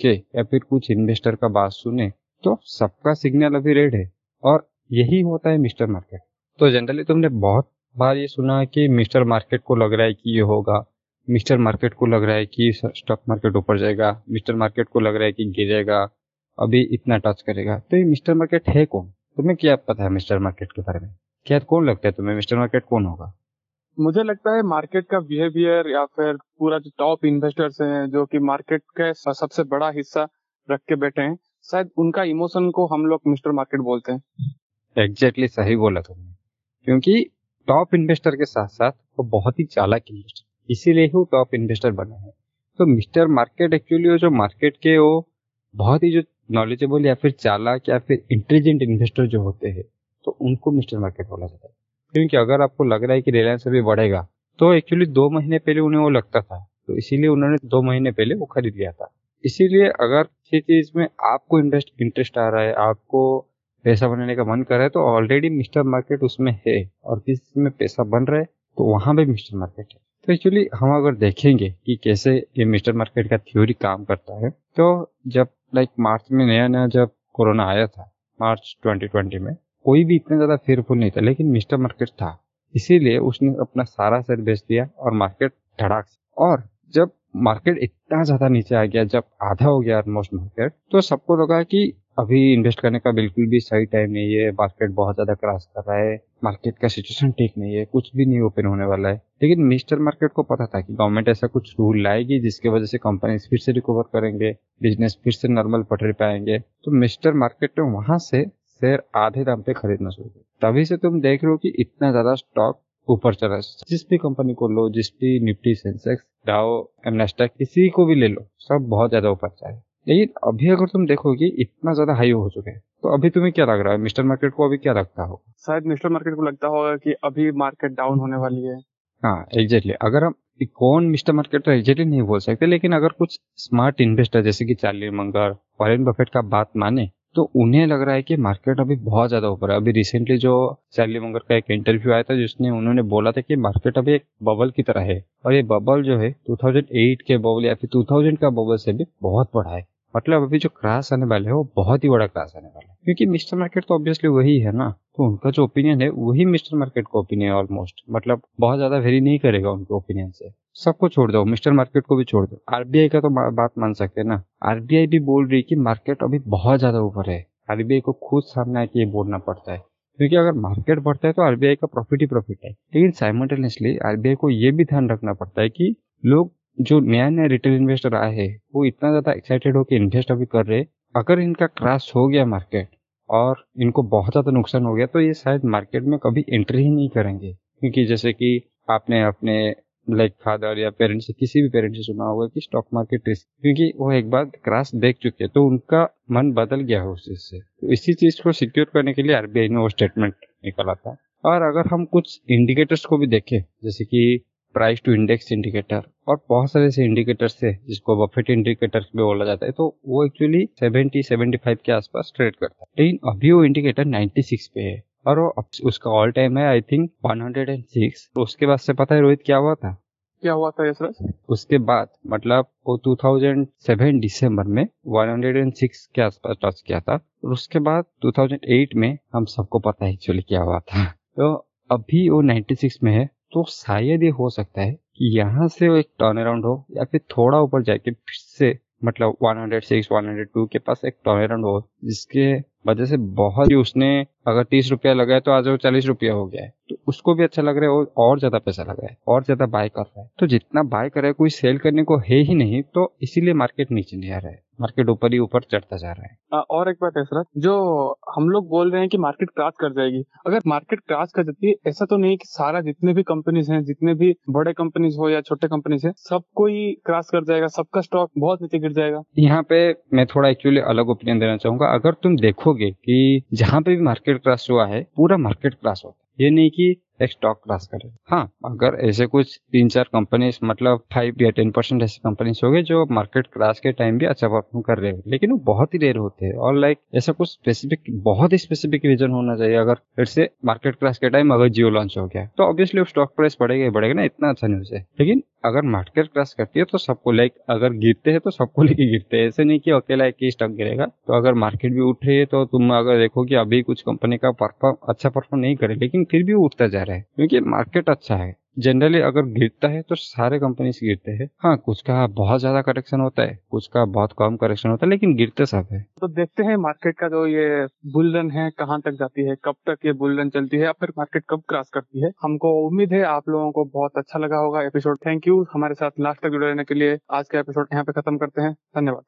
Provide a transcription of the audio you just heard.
के या फिर कुछ इन्वेस्टर का बात सुने तो सबका सिग्नल अभी रेड है और यही होता है मिस्टर मार्केट तो जनरली तुमने बहुत बार ये सुना है कि मिस्टर मार्केट को लग रहा है कि ये होगा मिस्टर मार्केट को लग रहा है कि स्टॉक मार्केट ऊपर जाएगा मिस्टर मार्केट को लग रहा है कि गिरेगा अभी इतना टच करेगा। तो ये मिस्टर मार्केट है कौन? तुम्हें क्या पता है मिस्टर मार्केट के बारे में? क्या कौन लगता है तुम्हें? मिस्टर मार्केट कौन होगा? मुझे लगता है मार्केट का बिहेवियर या फिर पूरा जो टॉप इन्वेस्टर्स हैं, जो कि मार्केट का सबसे बड़ा हिस्सा रख के बैठे हैं, शायद उनका इमोशन को हम लोग मिस्टर मार्केट बोलते हैं। एग्जैक्टली exactly सही बोला तुमने। क्योंकि टॉप इन्वेस्टर के साथ साथ वो बहुत ही चालाक इन्वेस्टर इसीलिए ही वो टॉप इन्वेस्टर बने हैं। तो मिस्टर मार्केट एक्चुअली जो मार्केट के वो बहुत ही जो नॉलेजेबल या फिर चालाक या फिर इंटेलिजेंट इन्वेस्टर जो होते हैं तो उनको मिस्टर मार्केट बोला जाता है। क्योंकि अगर आपको लग रहा है कि रिलायंस अभी बढ़ेगा तो एक्चुअली दो महीने पहले उन्हें वो लगता था। तो इसीलिए उन्होंने दो महीने पहले वो खरीद लिया था। इसीलिए अगर किसी चीज़ में आपको इंटरेस्ट इंटरेस्ट आ रहा है, आपको पैसा बनाने का मन कर रहा है तो ऑलरेडी मिस्टर मार्केट उसमें है। और किसी में पैसा बन रहा है तो वहाँ पे मिस्टर मार्केट है। तो एक्चुअली हम अगर देखेंगे कि कैसे ये मिस्टर मार्केट का थ्योरी काम करता है तो जब लाइक मार्च में नया नया जब कोरोना आया था, मार्च 2020 में कोई भी इतना ज़्यादा फेयरफुल नहीं था, लेकिन मिस्टर मार्केट था। इसीलिए उसने अपना सारा शेयर बेच दिया और मार्केट धड़ाक और जब मार्केट इतना ज़्यादा नीचे आ गया, जब आधा हो गया ऑलमोस्ट मार्केट तो सबको लगा कि अभी इन्वेस्ट करने का बिल्कुल भी सही टाइम नहीं है मार्केट बहुत ज़्यादा क्रॉस कर रहा है मार्केट का सिचुएशन ठीक नहीं है, कुछ भी नहीं ओपन होने वाला है। लेकिन मिस्टर मार्केट को पता था कि गवर्नमेंट ऐसा कुछ रूल लाएगी जिसकी वजह से कंपनी फिर से रिकवर करेंगे बिज़नेस फिर से नॉर्मल पटरी पाएँगे तो मिस्टर मार्केट ने वहाँ से शेयर आधे दाम पे खरीदना शुरू किया तभी से तुम देख रहे हो कि इतना ज़्यादा स्टॉक ऊपर चला जिस भी कंपनी को लो जिस भी निफ्टी सेंसेक्स डाओ एमनेस्टैक किसी को भी ले लो सब बहुत ज़्यादा ऊपर जाए लेकिन अभी अगर तुम देखोगे इतना ज़्यादा हाई हो चुके हैं तो अभी तुम्हें क्या लग रहा है? मिस्टर मार्केट को अभी क्या लगता होगा? शायद मिस्टर मार्केट को लगता होगा कि अभी मार्केट डाउन होने वाली है। हाँ एग्जैक्टली अगर हम कौन मिस्टर मार्केट तो एग्जैक्टली नहीं बोल सकते लेकिन अगर कुछ स्मार्ट इन्वेस्टर जैसे कि चार्ली मंगर वॉरेन बफेट का बात माने तो उन्हें लग रहा है कि मार्केट अभी बहुत ज़्यादा ऊपर है। अभी रिसेंटली जो सैली मंगर का एक इंटरव्यू आया था, जिसने उन्होंने बोला था कि मार्केट अभी एक बबल की तरह है। और ये बबल जो है 2008 के बबल या फिर 2000 का बबल से भी बहुत बड़ा है। मतलब अभी जो क्रास आने वाले है, वो बहुत ही बड़ा क्रास आने वाला है। क्योंकि मिस्टर मार्केट तो ऑब्वियसली वही है ना। तो उनका जो ओपिनियन है, वही मिस्टर मार्केट का ओपिनियन है ऑलमोस्ट मतलब बहुत ज़्यादा वेरी नहीं करेगा उनके ओपिनियन से। सबको छोड़ दो मिस्टर मार्केट को भी छोड़ दो। आरबीआई का तो बात मान सकते हैं ना आरबीआई भी बोल रही है कि मार्केट अभी बहुत ज़्यादा ऊपर है। आरबीआई को खुद सामने आके ये बोलना पड़ता है। क्योंकि अगर मार्केट बढ़ता है तो आरबीआई का प्रॉफिट ही प्रॉफिट है। लेकिन साइमल्टेनियसली आरबीआई को ये भी ध्यान रखना पड़ता है कि लोग जो नया नया रिटेल इन्वेस्टर आए हैं, वो इतना ज़्यादा एक्साइटेड होकर इन्वेस्ट अभी कर रहे अगर इनका क्रैश हो गया मार्केट और इनको बहुत ज़्यादा नुकसान हो गया तो ये शायद मार्केट में कभी एंट्री ही नहीं करेंगे। क्योंकि जैसे कि आपने अपने लाइक फादर या पेरेंट्स से किसी भी पेरेंट्स से सुना होगा कि स्टॉक मार्केट रिस्क क्योंकि वो एक बार क्रैश देख चुके हैं तो उनका मन बदल गया है उस चीज़ से। तो इसी चीज़ को सिक्योर करने के लिए आरबीआई ने वो स्टेटमेंट निकाला था। और अगर हम कुछ इंडिकेटर्स को भी देखें, जैसे कि प्राइस टू इंडेक्स इंडिकेटर और बहुत सारे ऐसे इंडिकेटर्स थे जिसको बफेट इंडिकेटर भी बोला जाता है तो वो एक्चुअली 70 75 के आसपास ट्रेड करता है। लेकिन अभी वो इंडिकेटर 96 पे है और वो उसका ऑल टाइम है आई थिंक 106 तो उसके बाद से पता है रोहित क्या हुआ था? क्या हुआ था यशराज? उसके बाद मतलब वो 2007 दिसंबर में 106 के आसपास टच किया था और उसके बाद 2008 में हम सबको पता है एक्चुअली क्या हुआ था। तो अभी वो 96 में है तो शायद ये हो सकता है कि यहाँ से एक टर्न अराउंड हो या फिर थोड़ा ऊपर जाके फिर से मतलब 106, 102 के पास एक टर्न अराउंड हो जिसके वजह से बहुत ही उसने अगर तीस रुपया लगाया तो आज वो चालीस रुपया हो गया है। तो उसको भी अच्छा लग रहा है और ज़्यादा पैसा लगा है और ज़्यादा बाय कर रहा है। तो जितना बाय कर रहा है कोई सेल करने को है ही नहीं तो इसीलिए मार्केट नीचे नहीं आ रहा है। मार्केट ऊपर ही ऊपर चढ़ता जा रहा है। आ, और एक बात है सर जो हम लोग बोल रहे हैं कि मार्केट क्रॉस कर जाएगी अगर मार्केट क्रॉस कर जाती है ऐसा तो नहीं कि सारा जितने भी कंपनीज़ हैं जितने भी बड़े कंपनीज़ हो या छोटे कंपनीज़ है सबको ही क्रॉस कर जाएगा सबका स्टॉक बहुत नीचे गिर जाएगा। यहाँ पे मैं थोड़ा एक्चुअली अलग ओपिनियन देना चाहूँगा। अगर तुम देखोगे की जहाँ पे भी मार्केट क्रॉस हुआ है पूरा मार्केट क्रॉस होता है। ये नहीं कि स्टॉक क्रॉस करे। हाँ अगर ऐसे कुछ तीन चार कंपनी मतलब फाइव या टेन परसेंट ऐसी कंपनी होगी जो मार्केट क्रॉस के टाइम भी अच्छा परफॉर्म कर रहे हैं, लेकिन वो बहुत ही रेयर होते हैं और लाइक ऐसा कुछ स्पेसिफिक बहुत ही स्पेसिफिक रीजन होना चाहिए। अगर फिर से मार्केट क्रॉस के टाइम अगर जियो लॉन्च हो गया तो ऑब्वियसली स्टॉक प्राइस बढ़ेगा ही बढ़ेगा ना, इतना अच्छा न्यूज़ है। लेकिन अगर मार्केट क्रैश करती है तो सबको लाइक अगर गिरते हैं तो सबको लेके गिरते हैं। ऐसे नहीं कि अकेला एक ही स्टॉक गिरेगा। तो अगर मार्केट भी उठ रही है तो तुम अगर देखो कि अभी कुछ कंपनी का परफॉर्म अच्छा परफॉर्म नहीं करे, लेकिन फिर भी उठता जा रहा है। क्योंकि मार्केट अच्छा है। जनरली अगर गिरता है तो सारे कंपनीज़ गिरते हैं। हाँ कुछ का बहुत ज़्यादा करेक्शन होता है, कुछ का बहुत कम करेक्शन होता है, लेकिन गिरते सब है। तो देखते हैं मार्केट का जो ये बुलरन है, कहाँ तक जाती है, कब तक ये बुलरन चलती है, या फिर मार्केट कब क्रॉस करती है। हमको उम्मीद है आप लोगों को बहुत अच्छा लगा होगा एपिसोड थैंक यू हमारे साथ लास्ट तक जुड़े रहने के लिए। आज का एपिसोड यहाँ पे खत्म करते हैं। धन्यवाद।